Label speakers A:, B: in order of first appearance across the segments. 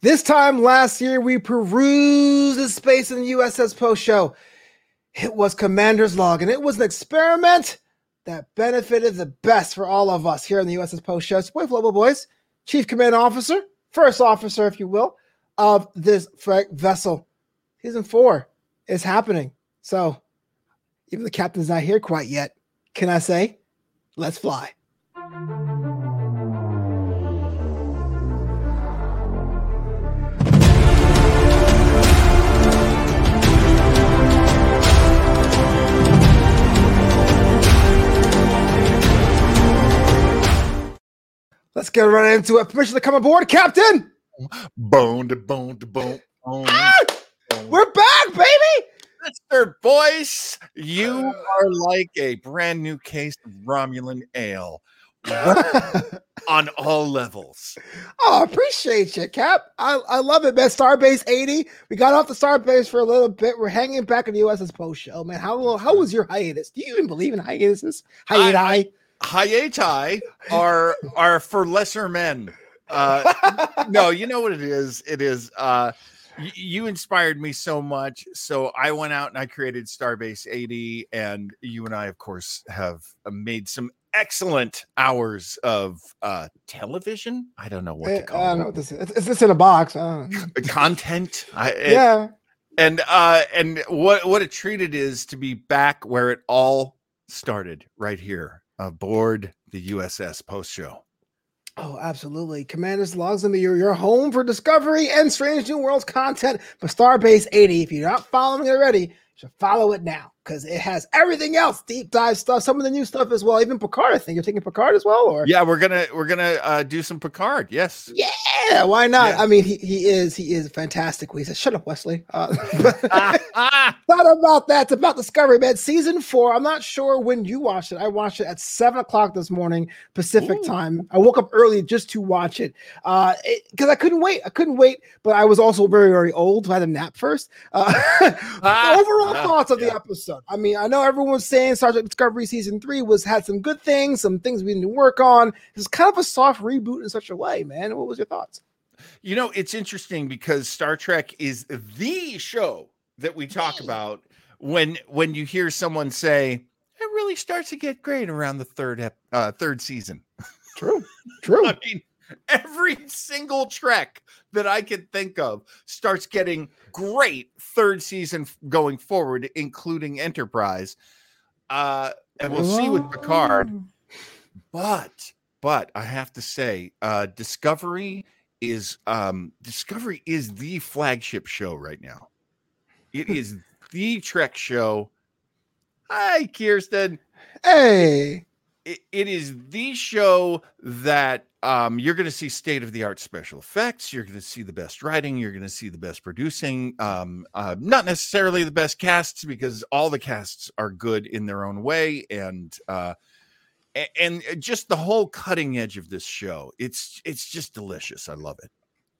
A: This time last year, we perused the space in the USS Post show. It was Commander's Log, and it was an experiment that benefited the best for all of us here in the USS Post show. Boy, Global Boys, Chief Command Officer, First Officer, if you will, of this vessel. Season four is happening. So, even the captain's not here quite yet. Can I say, let's fly? Let's get right into it. Permission to come aboard, Captain.
B: Bone to bone to bone.
A: Ah! We're back, baby.
B: Mr. Boyce, you are like a brand new case of Romulan ale on all levels.
A: Oh, I appreciate you, Cap. I, I love it, man. Starbase 80. We got off the Starbase for a little bit. We're hanging back in the USS Post show, man. How how was your hiatus? Do you even believe in hiatuses? Hiatus?
B: Hiatai are are for lesser men. Uh, no, you know what it is. It is. Uh, y- you inspired me so much, so I went out and I created Starbase 80, and you and I, of course, have uh, made some excellent hours of uh television. I don't know what to
A: Eh, I
B: call
A: don't know what this is. It's, it's in a box. I.
B: Content. I, it-
A: yeah.
B: and uh and what what a treat it is to be back where it all started right here aboard the uss post show
A: Oh, absolutely. Commanders logs into your, your home for Discovery and Strange New Worlds content. But Starbase 80, if you're not following it already, you should follow it now because it has everything else, deep dive stuff, some of the new stuff as well. Even Picard, I think you're taking Picard as well, or
B: yeah we're gonna we're gonna uh do some picard yes
A: yeah, why not?
B: Yeah.
A: I mean, he, he is he is fantastic. He said, "Shut up, Wesley." Uh,
B: Ah, ah.
A: not about that. It's about Discovery, man. Season four. I'm not sure when you watched it. I watched it at seven o'clock this morning Pacific
B: Ooh.
A: time. I woke up early just to watch it uh, because I couldn't wait. I couldn't wait, but I was also very, very old. So I had a nap first. Uh, overall
B: Ah,
A: thoughts of the episode. I mean, I know everyone's saying Trek Discovery season three was had some good things, some things we didn't work on. It's kind of a soft reboot in such a way, man. What was your thoughts?
B: You know it's interesting because star trek is the show that we talk about when when you hear someone say it really starts to get great around the third ep- uh third season
A: True, true.
B: I mean, every single Trek that I could think of starts getting great third season going forward, including Enterprise. Uh, and we'll see with Picard. But, but I have to say, uh, Discovery is um, Discovery is the flagship show right now. It is the Trek show. Hi, Kirsten
A: Hey,
B: it, it is the show that um, you're going to see state of the art special effects. You're going to see the best writing. You're going to see the best producing. Um, uh, not necessarily the best casts because all the casts are good in their own way, and uh, and uh, just the whole cutting edge of this show. It's it's just delicious. I love it.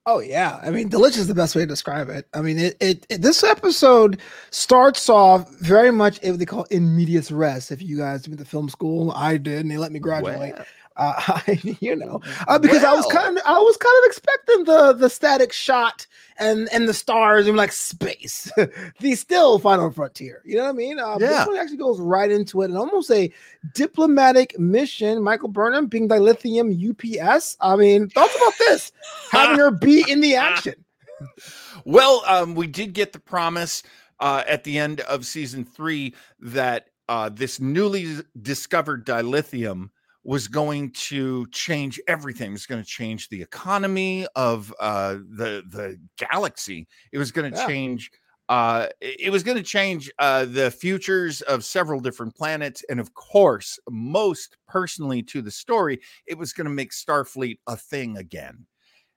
A: Oh yeah, I mean, delicious is the best way to describe it. I mean, it, it, it- this episode starts off very much what they call in medias res. If you guys went to film school, I did, and they let me graduate. Uh, you know, uh, because I was kind of, I was kind of expecting the the static shot and and the stars and like space, the still final frontier. You know what I mean? Uh,
B: Yeah.
A: This one actually goes right into it and almost a diplomatic mission. Michael Burnham being dilithium UPS. I mean, thoughts about this? Having her be in the action.
B: Well, um, we did get the promise uh, at the end of season three that uh, this newly discovered dilithium was going to change everything. It was going to change the economy of uh, the the galaxy. It was going to
A: Yeah.
B: change. Uh, it was going to change uh, the futures of several different planets, and of course, most personally to the story, it was going to make Starfleet a thing again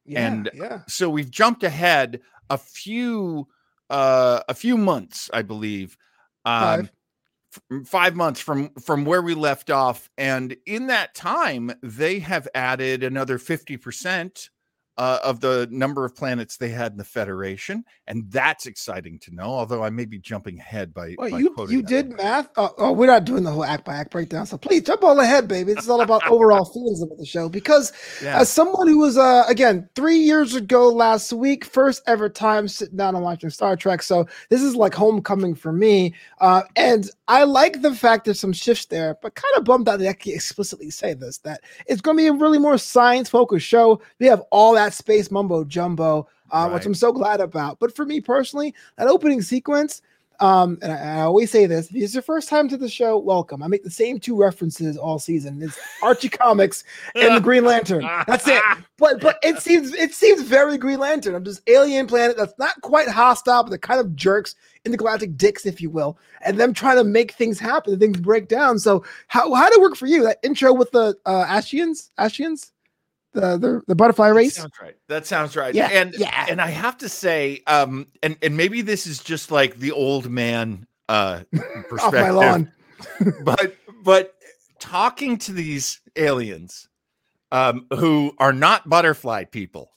A: Yeah,
B: And-
A: yeah.
B: so we've jumped ahead a few uh a few months i believe um
A: Five.
B: Five months from from where we left off and in that time they have added another 50% uh, of the number of planets they had in the Federation, and that's exciting to know. Although I may be jumping ahead by,
A: Well,
B: by
A: you
B: quoting
A: you did
B: one.
A: math. Oh, oh, we're not doing the whole act by act breakdown. So please jump all ahead, baby. This is all about overall feelings about the show. Because
B: Yeah.
A: as someone who was uh again three years ago last week, first ever time sitting down and watching Star Trek. So this is like homecoming for me. Uh, and I like the fact there's some shifts there, but kind of bummed out that they actually explicitly say this that it's going to be a really more science focused show. We have all that space mumbo jumbo, uh, which I'm so glad about. But for me personally, that opening sequence. Um, and I, I always say this: if it's your first time to the show, welcome. I make the same two references all season: it's Archie Comics and the Green Lantern. That's it. But but it seems it seems very Green Lantern. I'm just alien planet that's not quite hostile, but they're kind of jerks, intergalactic dicks, if you will, and them trying to make things happen, things break down. So how how did it work for you? That intro with the uh Ashians, Ashians, the the, the butterfly
B: That
A: race.
B: sounds right. That sounds right.
A: Yeah,
B: and
A: yeah.
B: and I have to say, um, and and maybe this is just like the old man uh perspective,
A: Off my lawn.
B: but but talking to these aliens, um, who are not butterfly people.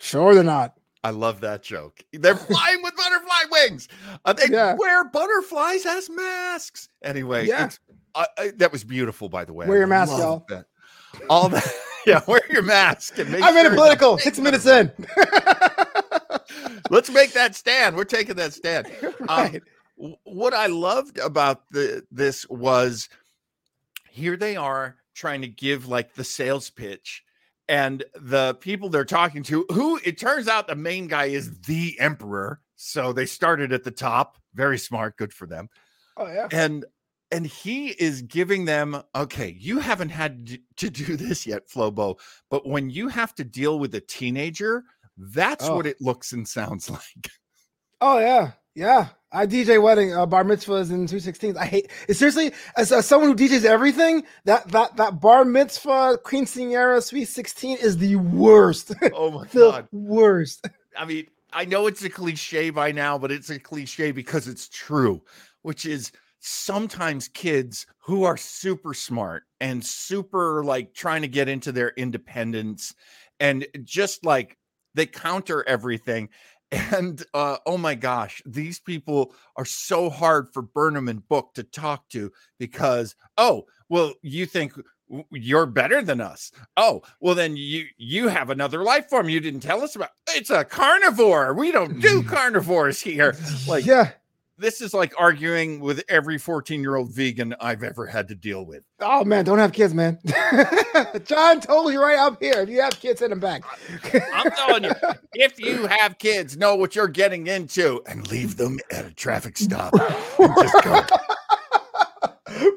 A: Sure, they're not.
B: I love that joke. They're flying with butterfly wings. Uh, they
A: Yeah.
B: wear butterflies as masks. Anyway,
A: Yeah.
B: uh, uh, that was beautiful, by the way.
A: Wear your mask, y'all.
B: that. All that, yeah. Wear your mask. And make
A: I'm in a political. Six minutes in.
B: Let's make that stand. We're taking that stand.
A: Um, right.
B: W- What I loved about the this was here they are trying to give like the sales pitch and the people they're talking to who it turns out the main guy is the emperor so they started at the top very smart good for them
A: oh yeah.
B: and and he is giving them okay you haven't had to do this yet flobo but when you have to deal with a teenager that's
A: Oh.
B: what it looks and sounds like
A: Oh yeah, yeah. I DJ wedding, uh, bar mitzvahs, and two sixteens. I hate it. Seriously, as, as someone who DJs everything, that that that bar mitzvah, quinceanera, sweet sixteen is the worst.
B: oh my
A: the
B: god
A: worst.
B: I mean, I know it's a cliche by now, but it's a cliche because it's true, which is sometimes kids who are super smart and super like trying to get into their independence and just like they counter everything. And uh, oh my gosh, these people are so hard for Burnham and Book to talk to because, oh, well, you think you're better than us. Oh, well then you you have another life form you didn't tell us about. It's a carnivore. We don't do carnivores here. Like
A: yeah.
B: This is like arguing with every 14-year-old vegan I've ever had to deal with.
A: Oh man, don't have kids, man. John, totally right up here. If you have kids, send them back.
B: I'm telling you, if you have kids, know what you're getting into and leave them at a traffic stop. And just go.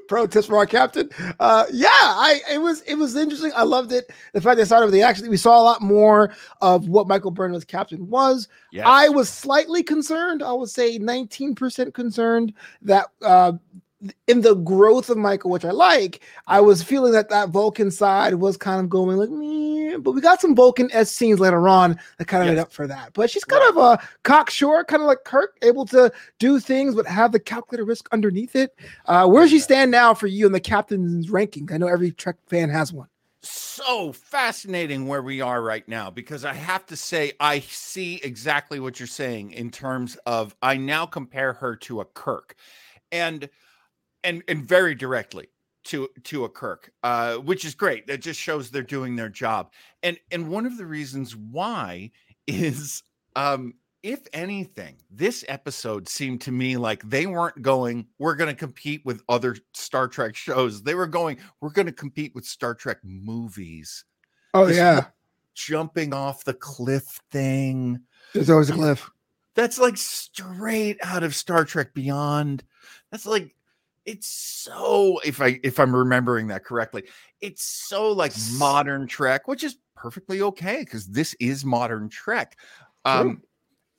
A: Pro tips from our captain. Uh, yeah, I it was it was interesting. I loved it. The fact they started with the action. We saw a lot more of what Michael Burnham's captain was.
B: Yes.
A: I was slightly concerned. I would say 19% concerned that uh, in the growth of Michael, which I like, I was feeling that that Vulcan side was kind of going like, Meh. but we got some Vulcan S scenes later on that kind of made up for that. But she's kind of a cocksure, kind of like Kirk, able to do things but have the calculator risk underneath it. Uh, where does she stand now for you in the captain's ranking? I know every Trek fan has one.
B: so fascinating where we are right now because I have to say I see exactly what you're saying in terms of I now compare her to a Kirk and and and very directly to to a Kirk uh which is great. That just shows they're doing their job. And and one of the reasons why is um if anything this episode seemed to me like they weren't going we're going to compete with other Star Trek shows. They were going we're going to compete with Star Trek movies.
A: Oh
B: This-
A: yeah,
B: jumping off the cliff thing.
A: There's always a cliff.
B: that's like straight out of Star Trek Beyond. That's like it's so if I if I'm remembering that correctly, it's so like modern Trek, which is perfectly okay because this is modern Trek.
A: True.
B: Um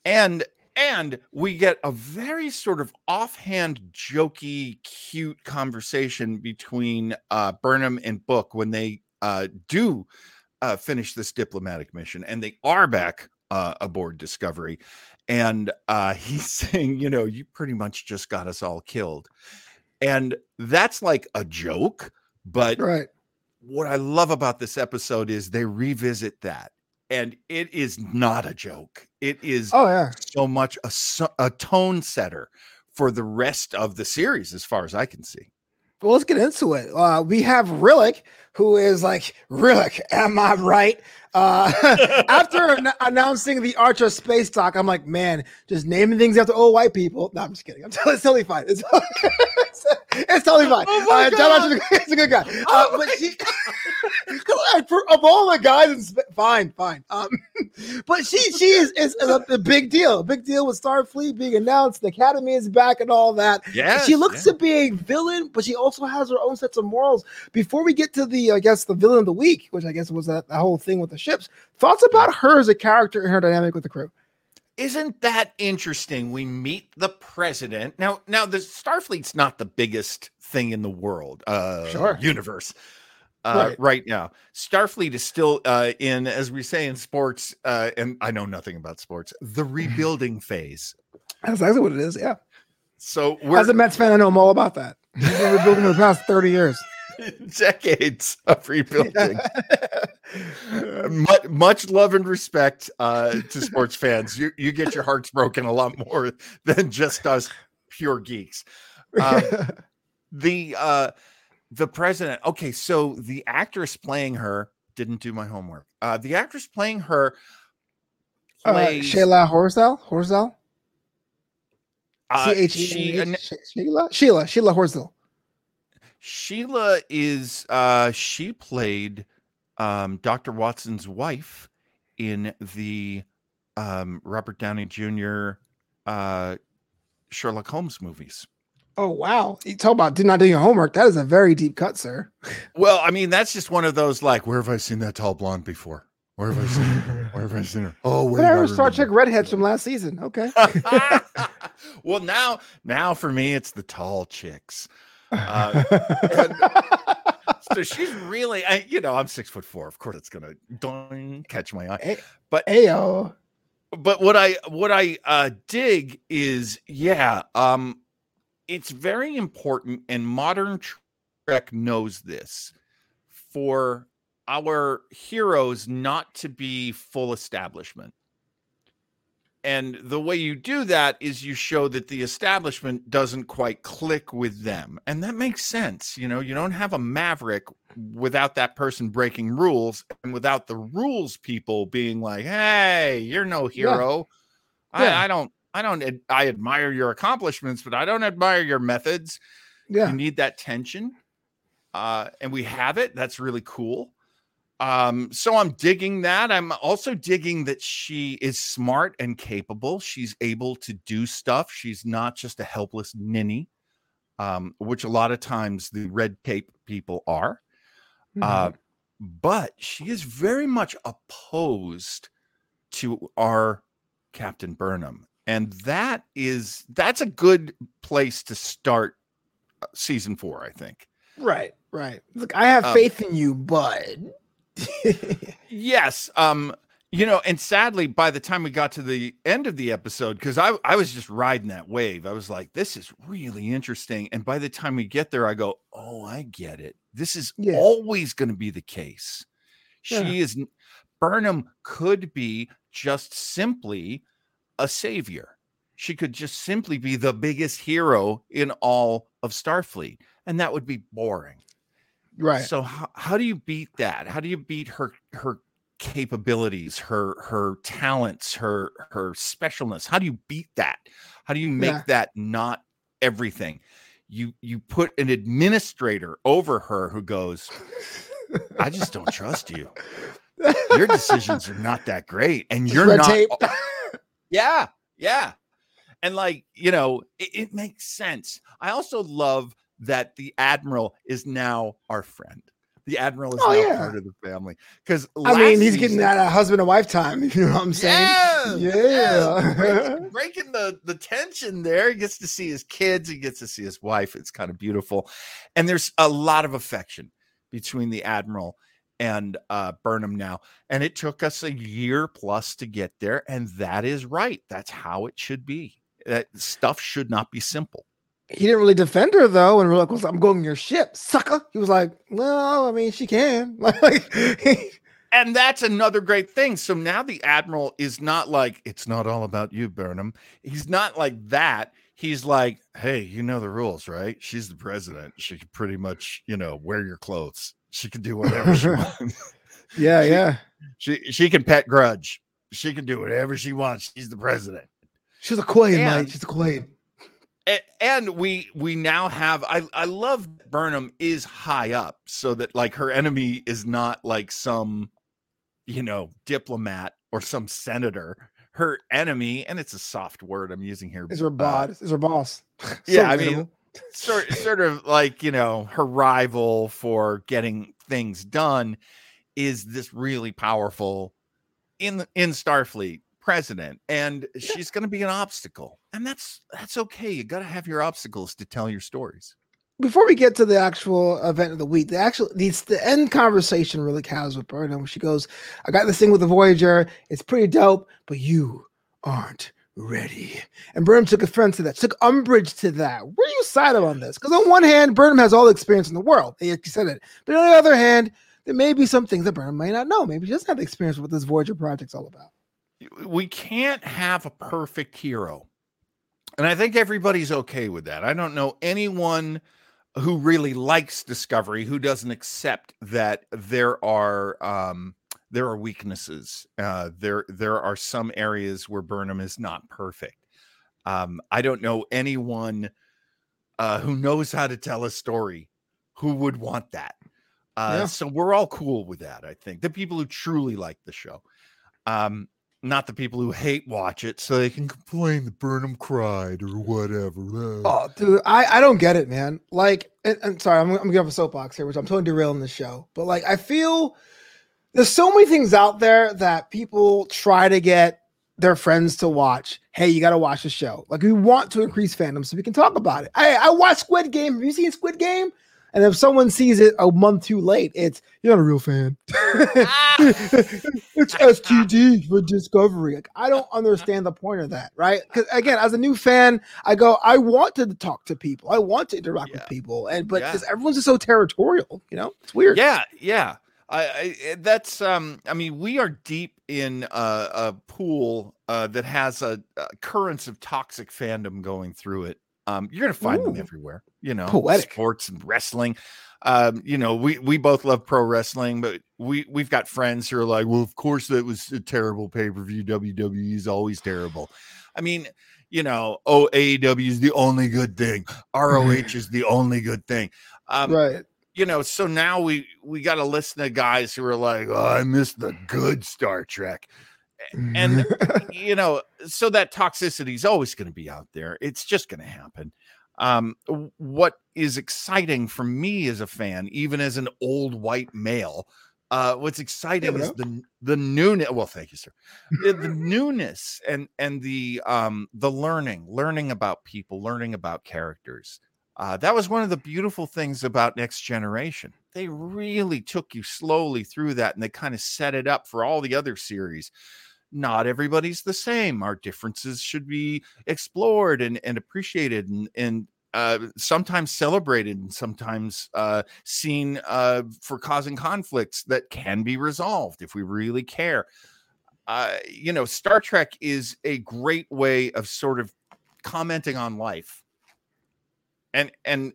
B: and and we get a very sort of offhand, jokey, cute conversation between uh, Burnham and Book when they uh, do uh, finish this diplomatic mission, and they are back uh, aboard Discovery. And uh, he's saying, you know, you pretty much just got us all killed, and that's like a joke. But
A: Right.
B: what I love about this episode is they revisit that and it is not a joke. It is
A: Oh yeah.
B: so much a, a tone setter for the rest of the series, as far as I can see.
A: Well, let's get into it. Uh, we have Rillak, who is like, Rillak, am I right? Uh, after an- announcing the Archer space talk, I'm like, man, just naming things after old white people. No, I'm just kidding. I'm totally, it's totally fine. It's, it's, it's totally fine.
B: Oh my
A: uh, John
B: God.
A: Archer's a, good guy. Uh,
B: Oh
A: but
B: my
A: she, 'cause, like, for, of all the guys, in sp- fine, fine. Um, but she, she is, is a, a big deal. A big deal with Starfleet being announced. The Academy is back and all that.
B: Yeah,
A: She looks to be a villain, but she also has her own sets of morals. Before we get to the, I guess, the villain of the week, which I guess was that, that whole thing with the ships, thoughts about her as a character and her dynamic with the crew.
B: Isn't that interesting? We meet the president now. Now, the Starfleet's not the biggest thing in the world, uh,
A: Sure.
B: universe, uh,
A: Right.
B: right. now. Starfleet is still uh, in, as we say in sports, uh, and I know nothing about sports, the rebuilding phase.
A: That's exactly what it is. Yeah.
B: So we're
A: As a Mets fan, I know I'm all about that. We've been rebuilding for the past 30 years.
B: decades of rebuilding. much, much love and respect uh, to sports fans. You you get your hearts broken a lot more than just us pure geeks. Um, the uh, the president. Okay, so the actress playing her didn't do my homework. Uh, the actress playing her
A: uh,
B: plays.
A: Shayla Horsdal? Horsdal?
B: uh, she
A: Chelah? Chelah. Chelah Horsdal.
B: Chelah is uh she played um Dr. Watson's wife in the um Robert Downey Jr. uh Sherlock Holmes movies.
A: Oh, wow. You talk about did not do your homework. That is a very deep cut, sir.
B: Well, I mean, that's just one of those like, where have I seen that tall blonde before? Where have I seen her? Where have I seen her? Oh, wait.
A: Whatever
B: I
A: Star Trek redheads from last season. Okay.
B: well, now, now for me, it's the tall chicks. Uh, so she's really, I, you know, I'm six foot four. Of course, it's gonna doing, catch my eye. But
A: Ayo.
B: but what I what I uh, dig is, yeah, um, it's very important, and modern Trek knows this for our heroes not to be full establishment. And the way you do that is you show that the establishment doesn't quite click with them. And that makes sense. You know, you don't have a maverick without that person breaking rules and without the rules people being like, hey, you're no hero.
A: Yeah.
B: I, I don't, I don't, I admire your accomplishments, but I don't admire your methods.
A: Yeah.
B: You need that tension. Uh, and we have it. That's really cool. Um, so I'm digging that. I'm also digging that she is smart and capable. She's able to do stuff. She's not just a helpless ninny, um, which a lot of times the red tape people are.
A: Mm-hmm.
B: Uh, but she is very much opposed to our Captain Burnham. And that is that's a good place to start uh, season four, I think.
A: right. Right. Look, I have
B: Um,
A: faith in you, bud.
B: Yes. Um, you know, and sadly, by the time we got to the end of the episode, because I, I was just riding that wave, I was like, this is really interesting. And by the time we get there, I go, oh, I get it. This is
A: Yeah.
B: always going to be the case. She
A: Yeah.
B: is n- Burnham could be just simply a savior. She could just simply be the biggest hero in all of Starfleet, and that would be boring.
A: Right.
B: So how, how do you beat that? How do you beat her her capabilities, her her talents, her her specialness? How do you beat that? How do you make
A: Yeah.
B: that not everything? You you put an administrator over her who goes, I just don't trust you. Your decisions are not that great, and you're
A: red
B: not.
A: tape.
B: Yeah, yeah. And like, you know, it, it makes sense. I also love that the admiral is now our friend. The admiral is
A: Oh,
B: now
A: yeah.
B: part of the family. Because
A: I mean, he's getting that uh, husband and wife time. You know what I'm saying?
B: Yeah,
A: Yeah.
B: breaking, breaking the the tension there. He gets to see his kids. He gets to see his wife. It's kind of beautiful, and there's a lot of affection between the admiral and uh, Burnham now. And it took us a year plus to get there, and that is right. That's how it should be. That stuff should not be simple.
A: He didn't really defend her though, and we're like, "I'm going your ship, sucker." He was like, "No, I mean, she can." Like,
B: and that's another great thing. So now the admiral is not like it's not all about you, Burnham. He's not like that. He's like, hey, you know the rules, right? She's the president. She can pretty much, you know, wear your clothes. She can do whatever she wants.
A: Yeah,
B: She-
A: yeah.
B: She she can pet grudge. She can do whatever she wants. She's the president.
A: She's a queen,
B: And-
A: mate. She's a queen.
B: And we we now have I I love Burnham is high up so that like her enemy is not like some you know diplomat or some senator. Her enemy, and it's a soft word I'm using here.
A: Is her
B: uh,
A: boss? Is her boss?
B: yeah, I mean, sort sort of like you know her rival for getting things done is this really powerful in in Starfleet president, and she's going to be an obstacle, and that's that's okay. You got to have your obstacles to tell your stories.
A: before we get to the actual event of the week, the actual the, the end conversation really counts with Burnham. She goes, "I got this thing with the Voyager. It's pretty dope, but you aren't ready." And Burnham took offense to that. Took umbrage to that. Where do you side him on this? Because on one hand, Burnham has all the experience in the world. He said it, but on the other hand, there may be some things that Burnham may not know. Maybe she doesn't have the experience with what this Voyager project's all about.
B: We can't have a perfect hero, and I think everybody's okay with that. I don't know anyone who really likes discovery who doesn't accept that there are um there are weaknesses. Uh there there are some areas where burnham is not perfect. Um i don't know anyone uh who knows how to tell a story who would want that. Uh
A: Yeah.
B: so we're all cool with that i think. The people who truly like the show. Um not the people who hate watch it so they can complain that burnham cried or whatever Uh,
A: Oh, dude, I, I don't get it, man. Like, and, and sorry, I'm, I'm gonna get off a soapbox here, which I'm totally derailing the show. But like, I feel there's so many things out there that people try to get their friends to watch. Hey, you got to watch the show. Like, we want to increase fandom so we can talk about it. I I watched Squid Game. Have you seen Squid Game? And if someone sees it a month too late, it's you're not a real fan. it's STD for discovery. Like, I don't understand the point of that, right? Because again, as a new fan, I go, I want to talk to people, I want to interact
B: Yeah.
A: with people, and but
B: Yeah.
A: everyone's just so territorial, you know, it's weird.
B: Yeah, yeah. I, I that's um I mean we are deep in a, a pool uh, that has a, uh currents of toxic fandom going through it. Um, you're gonna find them everywhere. You know,
A: Poetic.
B: sports and wrestling. Um, you know, we we both love pro wrestling, but we we've got friends who are like, well, of course that was a terrible pay per view. WWE is always terrible. I mean, you know, oh AEW is the only good thing. ROH is the only good thing. Um,
A: right.
B: you know, so now we we got to listen to guys who are like, "Oh, I missed the good Star Trek," and you know, so that toxicity is always going to be out there. It's just going to happen. Um, what is exciting for me as a fan, even as an old white male, uh, what's exciting is the the newness. Well, thank you, sir. The, the newness and and the um the learning, learning about people, learning about characters. Uh, that was one of the beautiful things about Next Generation. They really took you slowly through that and they kind of set it up for all the other series. Not everybody's the same. Our differences should be explored and, and appreciated and, and uh, sometimes celebrated and sometimes uh, seen uh, for causing conflicts that can be resolved if we really care. Uh, you know, Star Trek is a great way of sort of commenting on life and and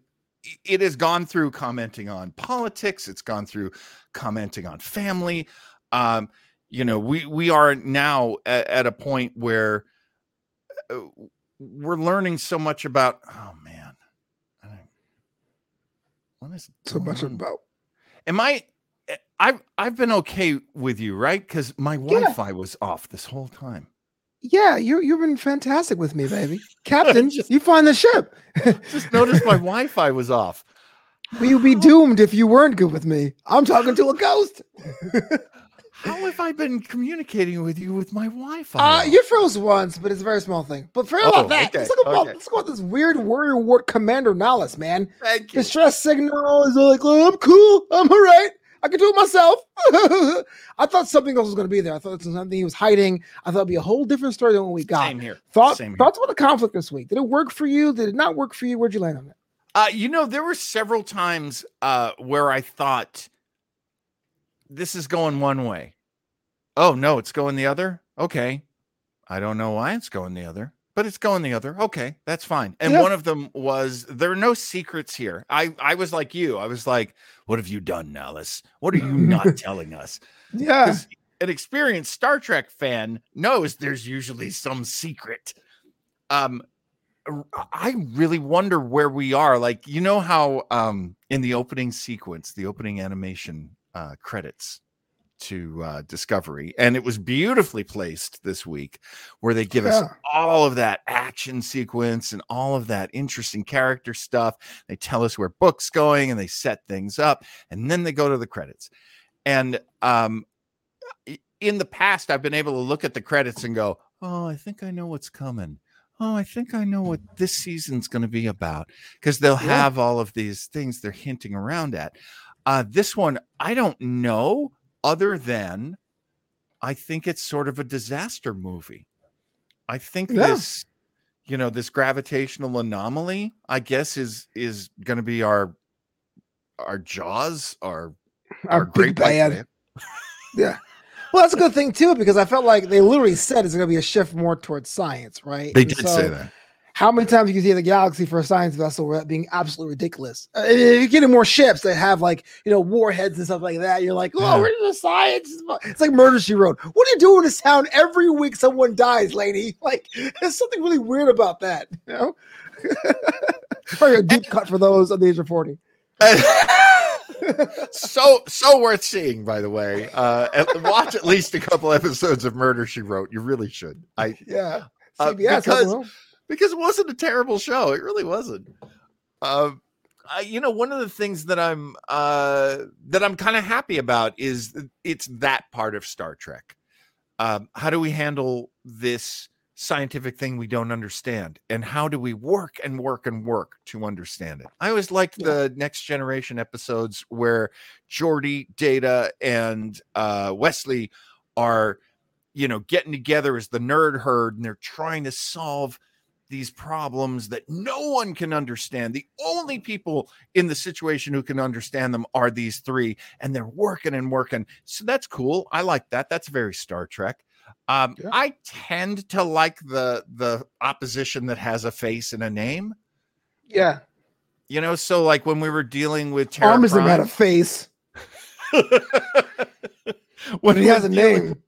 B: it has gone through commenting on politics it's gone through commenting on family um you know we we are now at, at a point where uh, we're learning so much about oh man what is
A: so much about
B: am i eh, i've i've been okay with you right because my wi-fi was off this whole time
A: yeah, you you've been fantastic with me, baby. Captain,
B: Just-
A: you find the ship.
B: just noticed my wi-fi was off
A: We'd be doomed if you weren't good with me. I'm talking to a ghost.
B: How have I been communicating with you with my Wi-Fi?
A: Uh, you froze once, but it's a very small thing. But forget
B: Oh,
A: about that.
B: okay,
A: Let's talk about
B: okay.
A: let's go about this weird warrior wart commander Nihilus, man.
B: Thank you.
A: Distress signal is like, oh, I'm cool. I'm all right. I can do it myself. I thought something else was going to be there. I thought this was something he was hiding. I thought it'd be a whole different story than what we got.
B: Same here.
A: Thought,
B: Same here.
A: thoughts about the conflict this week. Did it work for you? Did it not work for you? Where'd you land on it?
B: Uh, you know, there were several times uh, where I thought this is going one way. Oh no, it's going the other. Okay, I don't know why it's going the other, but it's going the other. Okay, that's fine. And
A: Yeah.
B: one of them was there are no secrets here. I I was like you. I was like, what have you done, Nellis? What are you not telling us?
A: Yeah.
B: an experienced Star Trek fan knows there's usually some secret. Um, I really wonder where we are. Like, you know how um in the opening sequence, the opening animation uh credits to uh Discovery, and it was beautifully placed this week, where they give us all of that action sequence and all of that interesting character stuff. They tell us where books going and they set things up, and then they go to the credits. And um in the past, I've been able to look at the credits and go, Oh, I think I know what's coming. Oh, I think I know what this season's going to be about because they'll
A: Yeah.
B: have all of these things they're hinting around at. Uh, this one, I don't know, other than I think it's sort of a disaster movie. I think
A: Yeah.
B: this, you know, this gravitational anomaly, I guess, is is going to be our our jaws, our
A: Our big
B: Great
A: bad. Yeah. Well, that's a good thing too, because I felt like they literally said it's going to be a shift more towards science, right?
B: They
A: And
B: did
A: so
B: say that.
A: How many times you can see the galaxy for a science vessel without being absolutely ridiculous? Uh, if you're getting more ships that have like you know warheads and stuff like that, you're like, oh,
B: Yeah.
A: where's the science? It's like Murder She Wrote. What are you doing in this town every week? Someone dies, lady. Like, there's something really weird about that. You know, probably a deep cut for those on the age of forty.
B: so so worth seeing, by the way. Uh, at- watch at least a couple episodes of Murder She Wrote. You really should. I
A: Yeah,
B: Uh, because-
A: I don't know.
B: Because it wasn't a terrible show. It really wasn't. Um, I, you know, one of the things that I'm uh, that I'm kind of happy about is it's that part of Star Trek. Um, how do we handle this scientific thing we don't understand, and how do we work and work and work to understand it? I always liked
A: Yeah.
B: the Next Generation episodes where Geordi, Data, and uh, Wesley are, you know, getting together as the nerd herd, and they're trying to solve these problems that no one can understand. The only people in the situation who can understand them are these three, and they're working and working. So that's cool. I like that. That's very Star Trek. Um,
A: Yeah.
B: I tend to like the the opposition that has a face and a name.
A: Yeah,
B: You know, so like when we were dealing with Terra
A: have had a face,
B: when
A: but he has a name.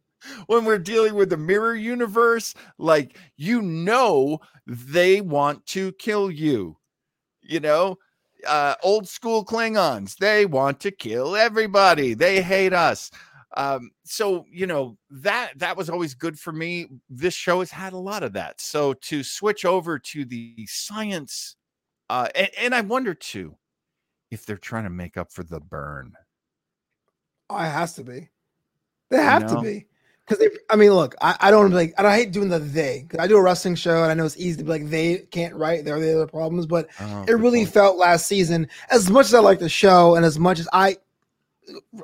B: When we're dealing with the mirror universe, like you know, they want to kill you. You know, uh, old school Klingons, they want to kill everybody. They hate us. Um, so you know that that was always good for me. This show has had a lot of that. So to switch over to the science, uh, and, and I wonder too if they're trying to make up for the burn.
A: Oh, it has to be. They have
B: know?
A: to be. Because I mean, look, I, I don't like I don't hate doing the they because I do a wrestling show and I know it's easy to be like they can't write, they're the other problems, but
B: Oh,
A: it really
B: point.
A: felt last season, as much as I like the show and as much as I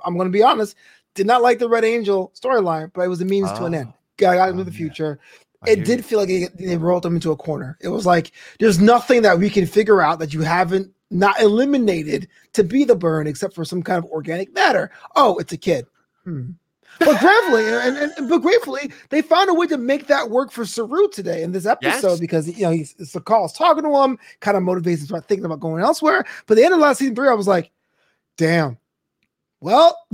A: I'm gonna be honest, did not like the Red Angel storyline, but it was a means to an end.
B: Oh,
A: Got into
B: oh,
A: the future.
B: I
A: it did
B: you.
A: feel like it, they rolled them into a corner. It was like there's nothing that we can figure out that you haven't not eliminated to be the burn, except for some kind of organic matter. Oh, it's a kid. Hmm. But gratefully, and, and, but gratefully, they found a way to make that work for Saru today in this episode
B: Yes.
A: because you know he's it's the calls talking to him, kind of motivates him to start thinking about going elsewhere. But the end of last season three, I was like, damn. Well,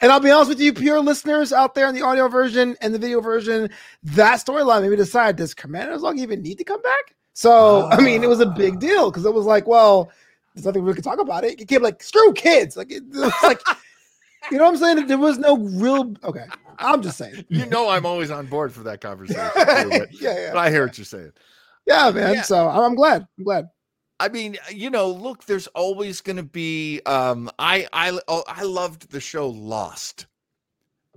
A: and I'll be honest with you, pure listeners out there in the audio version and the video version, that storyline made me decide does Commander's Log even need to come back? So, I mean, it was a big ah. deal because it was like, well, there's nothing we can talk about it. You can't like, screw kids. Like, it, it's like, you know what I'm saying? There was no real, okay. I'm just saying.
B: you know I'm always on board for that conversation. too, but,
A: yeah, yeah.
B: but I hear what you're saying.
A: Yeah, man.
B: Yeah.
A: So I'm glad. I'm glad.
B: I mean, you know, look, there's always going to be. Um, I I oh, I loved the show Lost.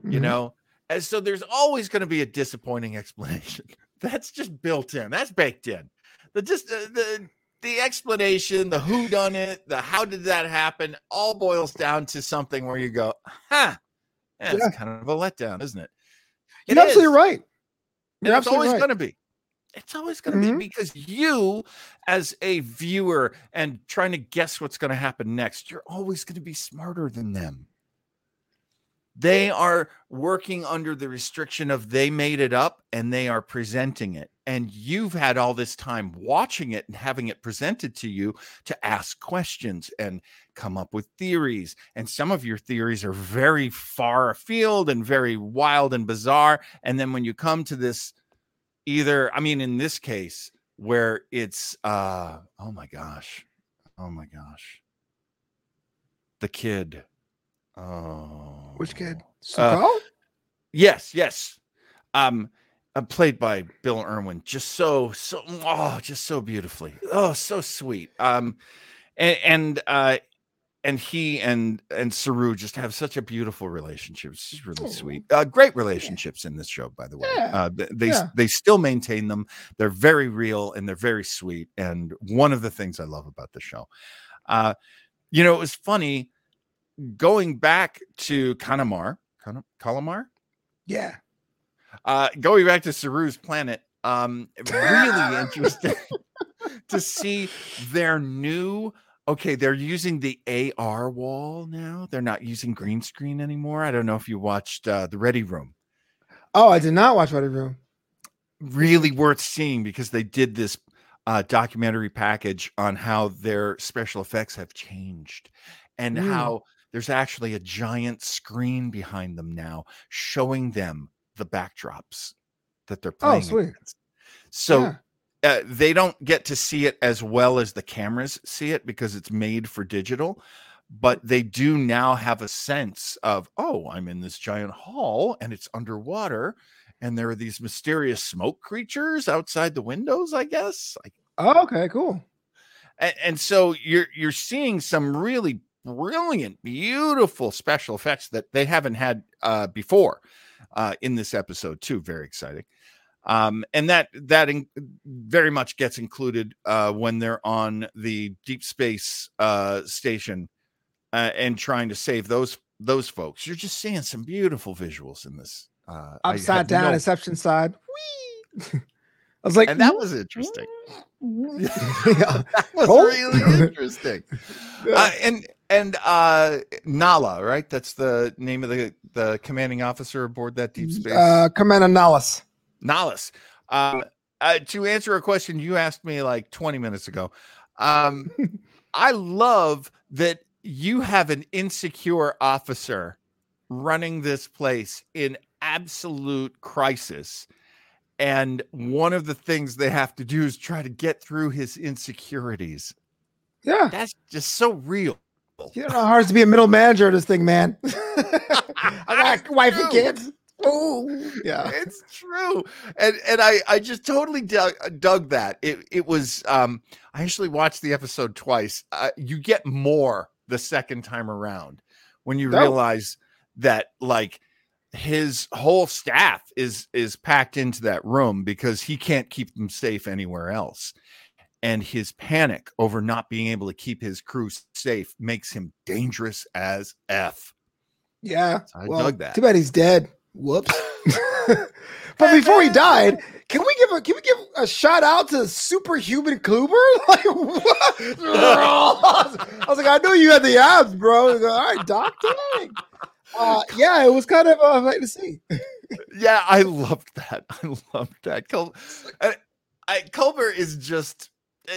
B: You
A: Mhm.
B: know, and so there's always going to be a disappointing explanation. That's just built in. That's baked in. The just uh, the the explanation, the who done it, the how did that happen, all boils down to something where you go, huh? Yeah,
A: Yeah.
B: it's kind of a letdown, isn't it?
A: You're
B: It
A: absolutely right. You're
B: it's
A: absolutely
B: always
A: right.
B: going to be. It's always going to
A: Mhm.
B: be because you, as a viewer and trying to guess what's going to happen next, you're always going to be smarter than them. They are working under the restriction of they made it up and they are presenting it. And you've had all this time watching it and having it presented to you to ask questions and come up with theories. And some of your theories are very far afield and very wild and bizarre. And then when you come to this, either, I mean, in this case, where it's, uh, oh my gosh, oh my gosh, the kid. Oh,
A: Which kid?
B: Uh, Yes, yes. Um, uh, played by Bill Irwin, just so so oh, just so beautifully. Oh, so sweet. Um, and and uh, and he and and Saru just have such a beautiful relationship. It's really
A: Oh.
B: sweet. Uh, great relationships in this show, by the way.
A: Yeah,
B: Uh, th- they
A: yeah.
B: they still maintain them. They're very real and they're very sweet. And one of the things I love about the show, uh, you know, it was funny going back to Kaminar, Kana- Kalamar,
A: yeah.
B: uh, going back to Saru's planet, um, really interesting to see their new. Okay, they're using the AR wall now. They're not using green screen anymore. I don't know if you watched uh, the Ready Room.
A: Oh, I did not watch Ready Room.
B: Really worth seeing because they did this uh, documentary package on how their special effects have changed and
A: Mm.
B: how there's actually a giant screen behind them now showing them the backdrops that they're playing.
A: Oh, sweet.
B: against. So
A: Yeah.
B: uh, they don't get to see it as well as the cameras see it because it's made for digital but they do now have a sense of oh i'm in this giant hall and it's underwater and there are these mysterious smoke creatures outside the windows i guess like,
A: Oh, okay, cool.
B: and, and so you're you're seeing some really brilliant beautiful special effects that they haven't had uh, before uh, in this episode too very exciting um, and that that in, very much gets included uh, when they're on the deep space uh, station uh, and trying to save those those folks. You're just seeing some beautiful visuals in this. Uh, I
A: upside down
B: no-
A: inception side. Whee! I was like,
B: and that was interesting.
A: yeah.
B: That was
A: Oh.
B: really interesting. Uh, and and uh, Nala, right? That's the name of the the commanding officer aboard that deep space.
A: uh, Commander Nollis.
B: Nalas. Um, uh, to answer a question you asked me like 20 minutes ago, um, I love that you have an insecure officer running this place in absolute crisis. And one of the things they have to do is try to get through his insecurities.
A: Yeah.
B: That's just so real.
A: You don't know how hard it is to be a middle manager of this thing, man. I got wife and kids. Oh, yeah.
B: it's true. And and i i just totally dug, dug that. It it was um i actually watched the episode twice. Uh, you get more the second time around when you realize that like his whole staff is is packed into that room because he can't keep them safe anywhere else and his panic over not being able to keep his crew safe makes him dangerous as f
A: Yeah.
B: I
A: well,
B: dug that.
A: Too bad he's dead. Whoops. but before he died, can we give a can we give a shout out to superhuman Culber? Like what? I was like, I knew you had the abs, bro. He's like, All right, doc. dang." Uh, yeah, it was kind of uh, like to see.
B: yeah, I loved that. I loved that. Cul- I, I, Culber is just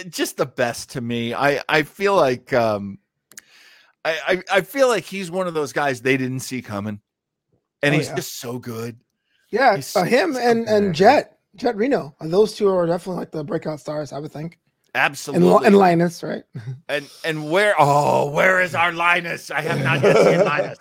B: just the best to me. I I feel like um I, I I feel like he's one of those guys they didn't see coming, and
A: Oh,
B: he's
A: yeah.
B: just so good.
A: Yeah, uh, him
B: so
A: and
B: good.
A: and Jet Jet Reno. Uh, Those two are definitely like the breakout stars, I would think. And,
B: Absolutely.
A: Li- and Linus, right?
B: and and where oh where is our Linus? I have not yet seen Linus.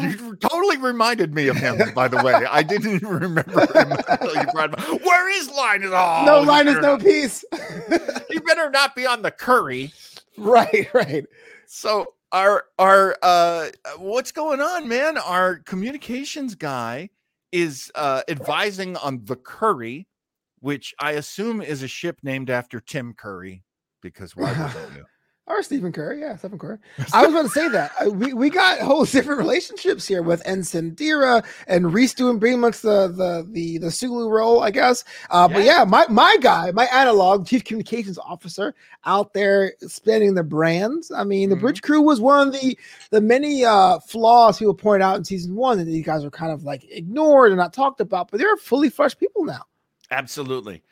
B: You totally reminded me of him, by the way. I didn't even remember him until you brought him. up. Where is Linus? Oh,
A: no Linus,
B: better
A: no
B: not-
A: peace.
B: you better not be on the curry.
A: right, right.
B: So our our uh what's going on, man? Our communications guy is uh advising on the Curry, which I assume is a ship named after Tim Curry, because why wouldn't you?
A: Or Stephen Curry, yeah, Stephen Curry. I was about to say that uh, we, we got whole different relationships here with Ensign Dira and Rhys doing pretty much the the the the Sulu role, I guess. Uh, yeah. But yeah, my my guy, my analog chief communications officer, out there spanning the brands. I mean, the mm-hmm. Bridge Crew was one of the the many uh, flaws people point out in season one that these guys were kind of like ignored and not talked about, but they're fully fresh people now.
B: Absolutely.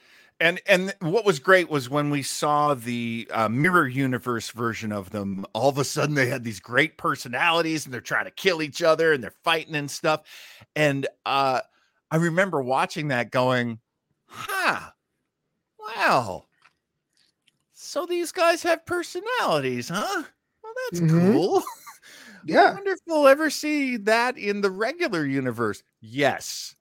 B: And and what was great was when we saw the uh, mirror universe version of them. All of a sudden, they had these great personalities, and they're trying to kill each other, and they're fighting and stuff. And uh, I remember watching that, going, "Huh, wow, so these guys have personalities, huh? Well, that's mm-hmm. cool."
A: Yeah.
B: I wonder if we'll ever see that in the regular universe. Yes.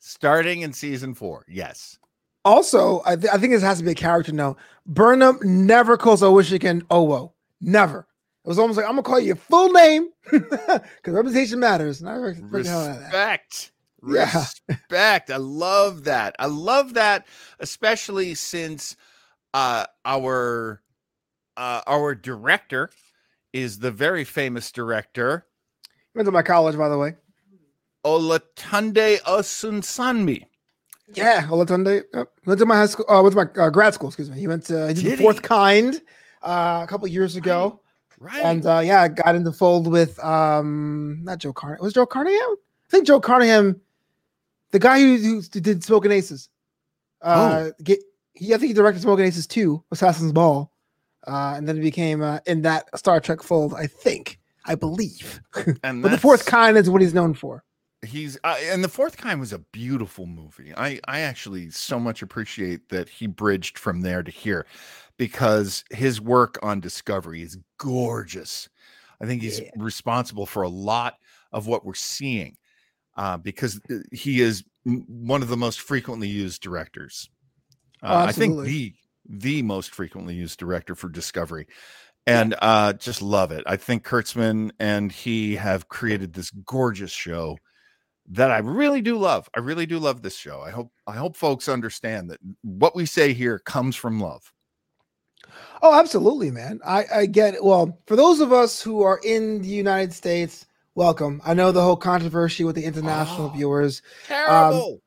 B: Starting in season four. Yes.
A: Also, I, th- I think this has to be a character note. Burnham never calls Owosekun Owo. Never. It was almost like I'm gonna call you your full name because reputation matters. And I
B: respect. Yeah. Respect. I love that. I love that, especially since uh our uh our director is the very famous director.
A: Went to my college, by the way.
B: Olatunde Osunsanmi.
A: Yeah, Olatunde. Yep. Went to my high school. Uh, went to my uh, grad school. Excuse me. He went to he did, did the fourth he? kind uh, a couple years ago. Right. right. And uh, yeah, got in the fold with um not Joe Carnahan. Was Joe Carnahan? I think Joe Carnahan, the guy who, who did Smoking Aces. Uh, oh. get he. I think he directed Smoking Aces too, Assassin's Ball, uh, and then he became uh, in that Star Trek fold. I think, I believe. And but the fourth kind is what he's known for
B: he's uh, and the fourth kind was a beautiful movie. I i actually so much appreciate that he bridged from there to here because his work on discovery is gorgeous. I think he's yeah. responsible for a lot of what we're seeing uh, because uh, he is one of the most frequently used directors. Uh, i think the the most frequently used director for discovery and uh, just love it. I think Kurtzman and he have created this gorgeous show that I really do love. I really do love this show. I hope I hope folks understand that what we say here comes from love.
A: Oh, absolutely, man. I, I get it. Well, for those of us who are in the United States, welcome. I know the whole controversy with the international oh, viewers.
B: Terrible.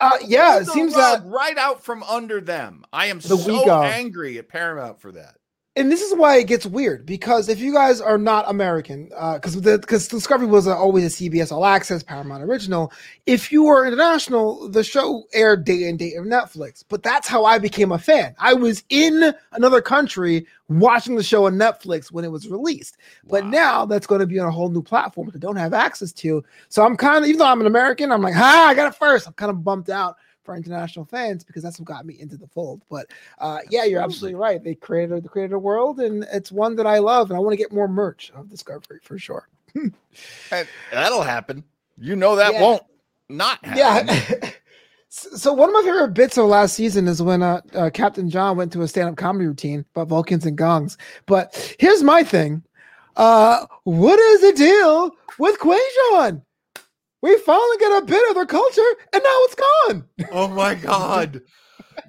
A: Um, uh, yeah, it seems that
B: right out from under them. I am so angry at Paramount for that
A: and this is why it gets weird because if you guys are not American, because uh, because Discovery was always a CBS All Access Paramount original. If you are international, the show aired day and date of Netflix. But that's how I became a fan. I was in another country watching the show on Netflix when it was released. Wow. But now that's going to be on a whole new platform that I don't have access to. So I'm kind of, even though I'm an American, I'm like, ah, I got it first. I'm kind of bumped out for international fans because that's what got me into the fold. But uh, yeah, you're absolutely right. They created the created a world, and it's one that I love, and I want to get more merch of Discovery for sure.
B: That'll happen. You know that yeah. won't not happen.
A: Yeah. so one of my favorite bits of last season is when uh, uh, Captain John went to a stand-up comedy routine about Vulcans and gongs. But here's my thing. Uh, what is the deal with Kwejian? We finally get a bit of their culture and now it's gone.
B: Oh my God.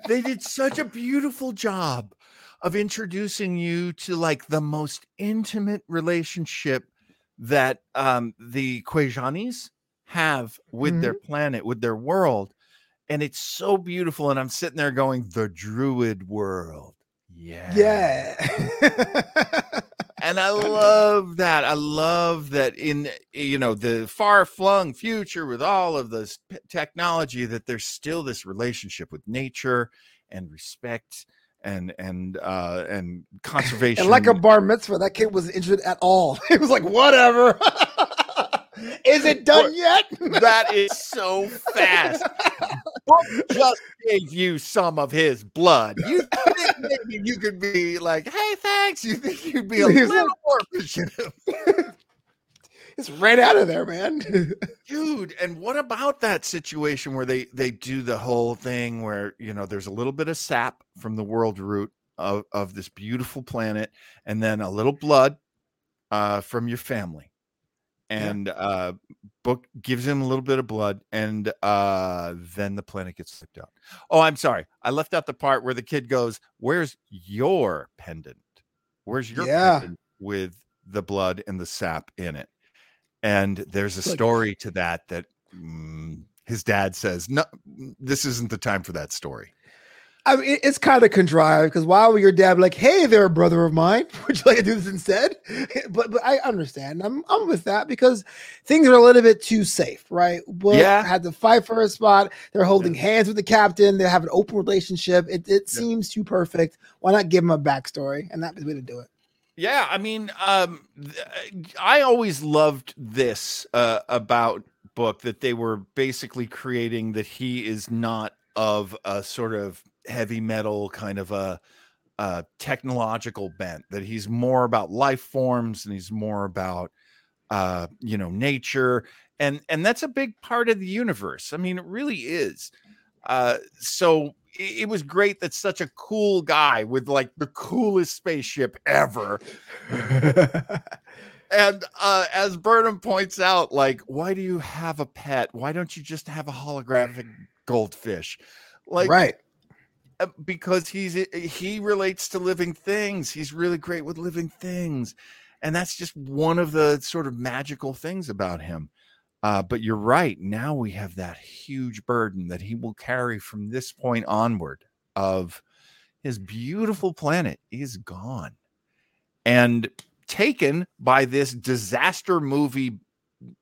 B: they did such a beautiful job of introducing you to like the most intimate relationship that um, the Kwejianis have with mm-hmm. their planet, with their world. And it's so beautiful. And I'm sitting there going, the druid world. Yeah.
A: Yeah.
B: and I love that. I love that in you know the far flung future with all of this technology that there's still this relationship with nature and respect and and uh and conservation.
A: and like a bar mitzvah, that kid wasn't interested at all. It was like whatever. Is it done yet?
B: that is so fast. just gave you some of his blood. You think maybe you could be like, hey, thanks. You think you'd be a little more appreciative.
A: it's right out of there, man.
B: Dude, and what about that situation where they they do the whole thing where you know there's a little bit of sap from the world root of, of this beautiful planet, and then a little blood uh, from your family and yeah. uh book gives him a little bit of blood and uh then the planet gets flipped out oh i'm sorry i left out the part where the kid goes where's your pendant Where's your
A: Yeah.
B: pippin with the blood and the sap in it? And there's a story to that that mm, his dad says, no, this isn't the time for that story.
A: I mean, it- it's kind of contrived because why would your dad be like, "Hey, there, a brother of mine, would you like to do this instead?" But but I understand. I'm I'm with that because things are a little bit too safe, right? But
B: Yeah.
A: had to fight for a spot. They're holding hands with the captain. They have an open relationship. It it
B: Yeah.
A: seems too perfect. Why not give him a backstory? And that's the way to do it.
B: Yeah, I mean, um, I always loved this uh, about book that they were basically creating that he is not of a sort of heavy metal kind of a, a technological bent that he's more about life forms and he's more about uh you know nature and and that's a big part of the universe i mean it really is uh so it, it was great that such a cool guy with like the coolest spaceship ever and uh as Burnham points out, like, why do you have a pet? Why don't you just have a holographic goldfish? Like,
A: right.
B: Uh, because he's he relates to living things. He's really great with living things, and that's just one of the sort of magical things about him. Uh, but you're right. Now we have that huge burden that he will carry from this point onward. Of his beautiful planet is gone, and taken by this disaster movie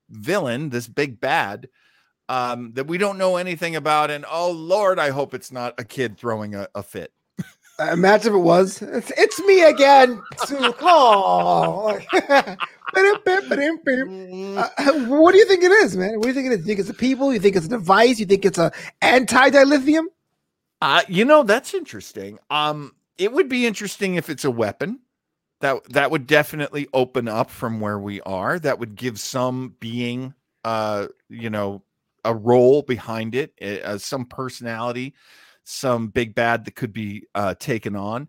B: villain, this big bad, um, that we don't know anything about. And oh Lord, I hope it's not a kid throwing a, a fit.
A: Uh, imagine if it was. It's, it's me again. Sue Claw. Uh, what do you think it is, man? What do you think it is? You think it's a people? You think it's a device? You think it's a anti-dilithium?
B: Uh, you know, that's interesting. Um, it would be interesting if it's a weapon. That that would definitely open up from where we are. That would give some being, uh, you know, a role behind it, uh, some personality, some big bad that could be uh, taken on.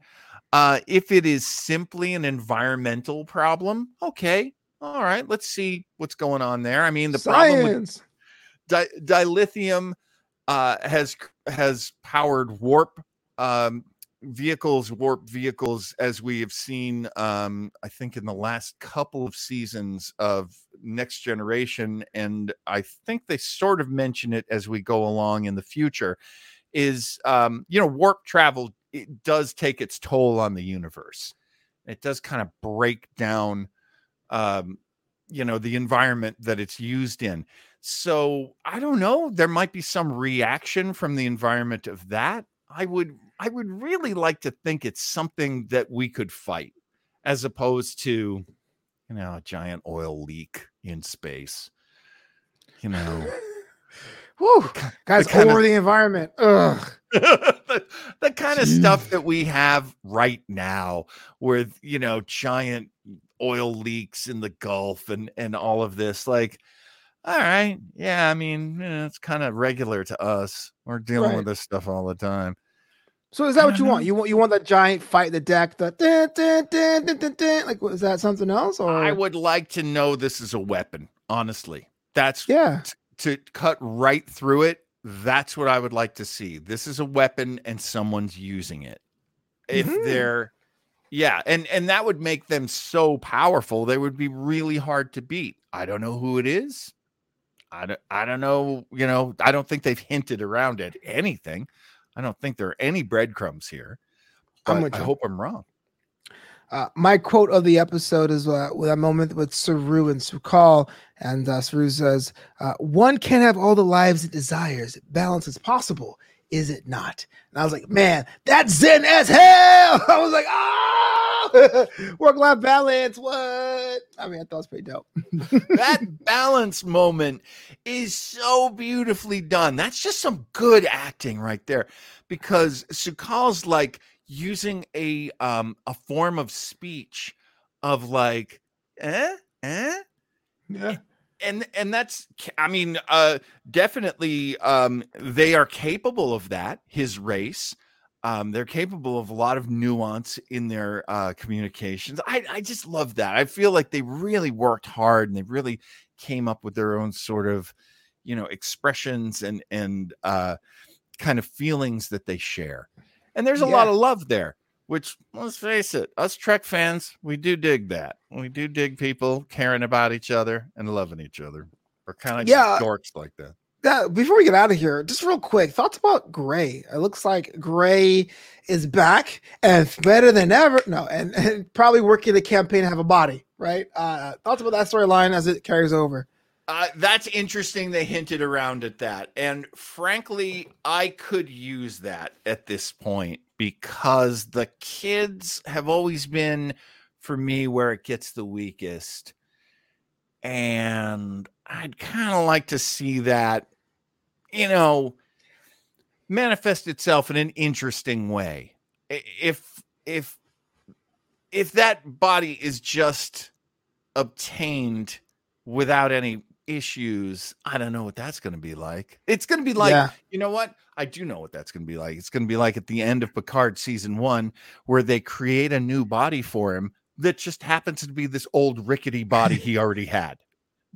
B: Uh, if it is simply an environmental problem, okay, all right, let's see what's going on there. I mean, the problem with di- dilithium uh, has has powered warp um, vehicles, warp vehicles, as we have seen. Um, I think in the last couple of seasons of Next Generation, and I think they sort of mention it as we go along in the future. Is um, you know warp travel it does take its toll on the universe. It does kind of break down, um, you know, the environment that it's used in. So I don't know. There might be some reaction from the environment of that. I would I would really like to think it's something that we could fight as opposed to, you know, a giant oil leak in space. You know,
A: Whew. Guys,
B: kind of-
A: the environment. Ugh.
B: the, the kind of stuff that we have right now with, you know, giant oil leaks in the Gulf and and all of this like all right. Yeah, I mean, you know, it's kind of regular to us. We're dealing
A: Right.
B: with this stuff all the time.
A: So is that what you
B: don't
A: want? You want you want that giant fight the deck, the dun, dun, dun, like what, is that something else? Or
B: I would like to know this is a weapon, honestly. That's
A: yeah.
B: to cut right through it. That's what I would like to see. This is a weapon and someone's using it. If
A: Mhm.
B: they're yeah, and and that would make them so powerful. They would be really hard to beat. I don't know who it is. I don't, I don't know, you know, I don't think they've hinted around at anything. I don't think there are any breadcrumbs here.
A: I'm
B: but I hope I'm wrong.
A: Uh, my quote of the episode is uh, with a moment with Saru and Su'Kal, and uh, Saru says, uh, "One can have all the lives it desires. Balance is possible, is it not?" And I was like, "Man, that's zen as hell!" I was like, "Ah, work-life balance. What?" I mean, I thought it was pretty dope.
B: that balance moment is so beautifully done. That's just some good acting right there. Because Su'Kal's like using a um a form of speech of like, eh, eh,
A: Yeah,
B: and and that's i mean uh definitely um they are capable of that his race um they're capable of a lot of nuance in their uh communications i i just love that i feel like they really worked hard and they really came up with their own sort of you know expressions and and uh kind of feelings that they share and there's a lot of love there which let's face it, us Trek fans, we do dig that. We do dig people caring about each other and loving each other. We're kind of
A: Yeah.
B: dorks like that.
A: Yeah, before we get out of here, just real quick, thoughts about Gray. It looks like Gray is back and better than ever. No, and, and probably working the campaign to have a body, right? Uh, thoughts about that storyline as it carries over.
B: Uh, that's interesting. They hinted around at that. And frankly, I could use that at this point because the kids have always been, for me, where it gets the weakest. And I'd kind of like to see that, you know, manifest itself in an interesting way. If, if, if that body is just obtained without any issues, I don't know what that's going to be like. It's going to be like,
A: Yeah.
B: you know what? I do know what that's going to be like. It's going to be like at the end of Picard season one, where they create a new body for him that just happens to be this old rickety body he already had.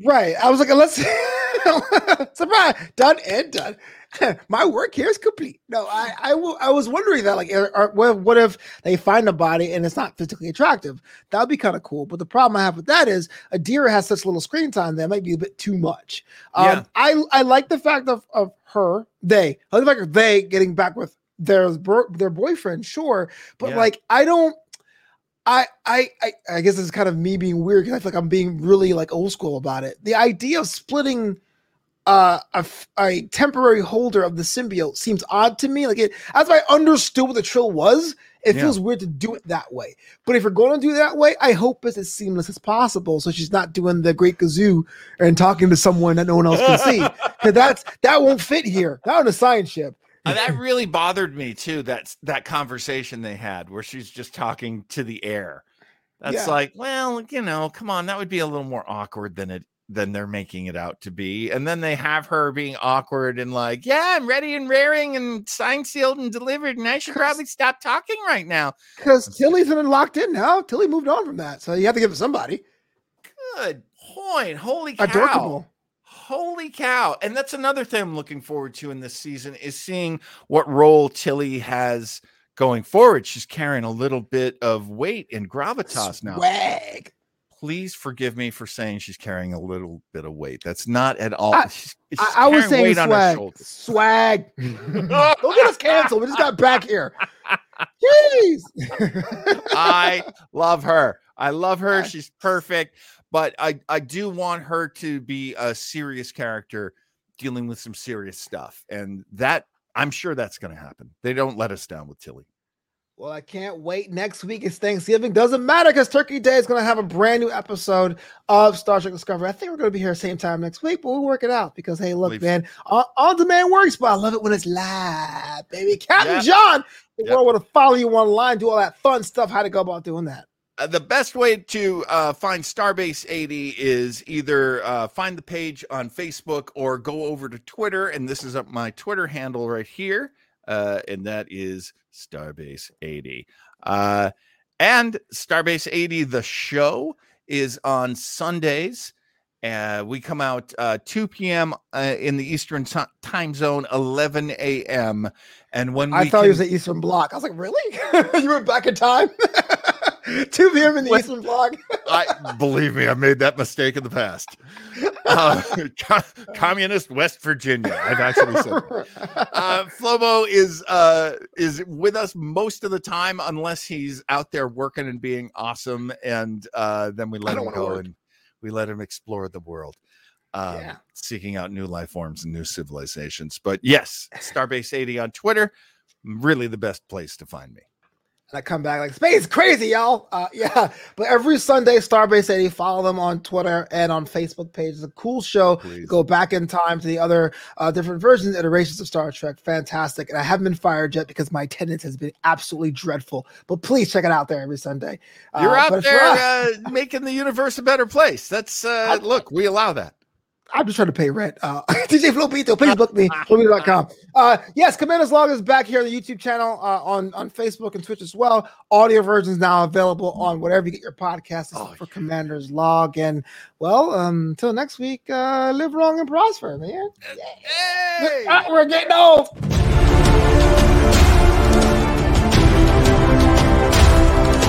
A: Right. I was like, let's surprise, done and done. My work here is complete. No, I, I, w- I was wondering that, like, are, are- what, if they find a body and it's not physically attractive? That would be kind of cool. But the problem I have with that is Adira has such little screen time that might be a bit too much. Um,
B: Yeah.
A: I, I like the fact of, of her, they, I like the fact of they getting back with their their boyfriend, sure, but
B: Yeah.
A: like I don't. I, I I I guess it's kind of me being weird because I feel like I'm being really like old school about it. The idea of splitting uh, a, f- a temporary holder of the symbiote seems odd to me. Like it, as I understood what the trill was, it
B: Yeah.
A: feels weird to do it that way. But if you're going to do it that way, I hope it's as seamless as possible. So she's not doing the great kazoo and talking to someone that no one else can see. Because that's that won't fit here. Not on a science ship.
B: Uh, that really bothered me too. That's that conversation they had where she's just talking to the air. That's
A: Yeah.
B: like, well, you know, come on, that would be a little more awkward than it than they're making it out to be. And then they have her being awkward and like, yeah, I'm ready and raring and signed, sealed, and delivered, and I should probably stop talking right now.
A: Because Tilly's been locked in now. Tilly moved on from that. So you have to give it somebody.
B: Good point. Holy cow.
A: Adorable.
B: Holy cow. And that's another thing I'm looking forward to in this season is seeing what role Tilly has going forward. She's carrying a little bit of weight and gravitas now.
A: Swag.
B: Please forgive me for saying she's carrying a little bit of weight. That's not at all.
A: I-
B: she's, she's
A: I, I was saying
B: weight on her
A: swag. Swag. Don't get us canceled. We just got back here. Jeez.
B: I love her. I love her. She's perfect. But I, I do want her to be a serious character dealing with some serious stuff. And that I'm sure that's going to happen. They don't let us down with Tilly.
A: Well, I can't wait. Next week is Thanksgiving. Doesn't matter because Turkey Day is going to have a brand new episode of Star Trek Discovery. I think we're going to be here same time next week, but we'll work it out because, hey, look,
B: Leave.
A: man, on, on demand works, but I love it when it's live, baby. Captain
B: Yep.
A: John, the
B: Yep.
A: world to follow you online, do all that fun stuff. How to go about doing that?
B: Uh, the best way to uh, find Starbase 80 is either uh, find the page on Facebook or go over to Twitter. And this is up my Twitter handle right here. Uh, and that is Starbase 80. Uh, and Starbase 80, the show, is on Sundays. Uh, we come out uh, 2 p.m. Uh, in the Eastern ti- time zone, 11 a.m. And when
A: I thought
B: can-
A: it was the Eastern Block, I was like, really? you went back in time? 2 p.m. in the
B: What?
A: Eastern Bloc.
B: I believe me, I made that mistake in the past. Uh, co- communist West Virginia. I've actually said. that. Uh, Flobo is uh, is with us most of the time, unless he's out there working and being awesome, and uh, then we let him go
A: work.
B: and we let him explore the world, um,
A: Yeah.
B: seeking out new life forms and new civilizations. But yes, Starbase eighty on Twitter, really the best place to find me.
A: And I come back like space crazy, y'all. Uh, yeah, but every Sunday, Starbase 80, follow them on Twitter and on Facebook page. It's a cool show.
B: Please.
A: Go back in time to the other uh, different versions, iterations of Star Trek. Fantastic. And I haven't been fired yet because my attendance has been absolutely dreadful. But please check it out there every Sunday. Uh,
B: You're out there uh, making the universe a better place. That's uh, look, we allow that.
A: I'm just trying to pay rent. Uh, DJ Flopito, please book me. Flopito.com. Uh, yes, Commander's Log is back here on the YouTube channel, uh, on, on Facebook and Twitch as well. Audio versions now available on whatever you get your podcast
B: Oh,
A: for
B: yeah.
A: Commander's Log. And well, um, until next week, uh, live long and prosper, man.
B: Hey!
A: Ah, we're getting old.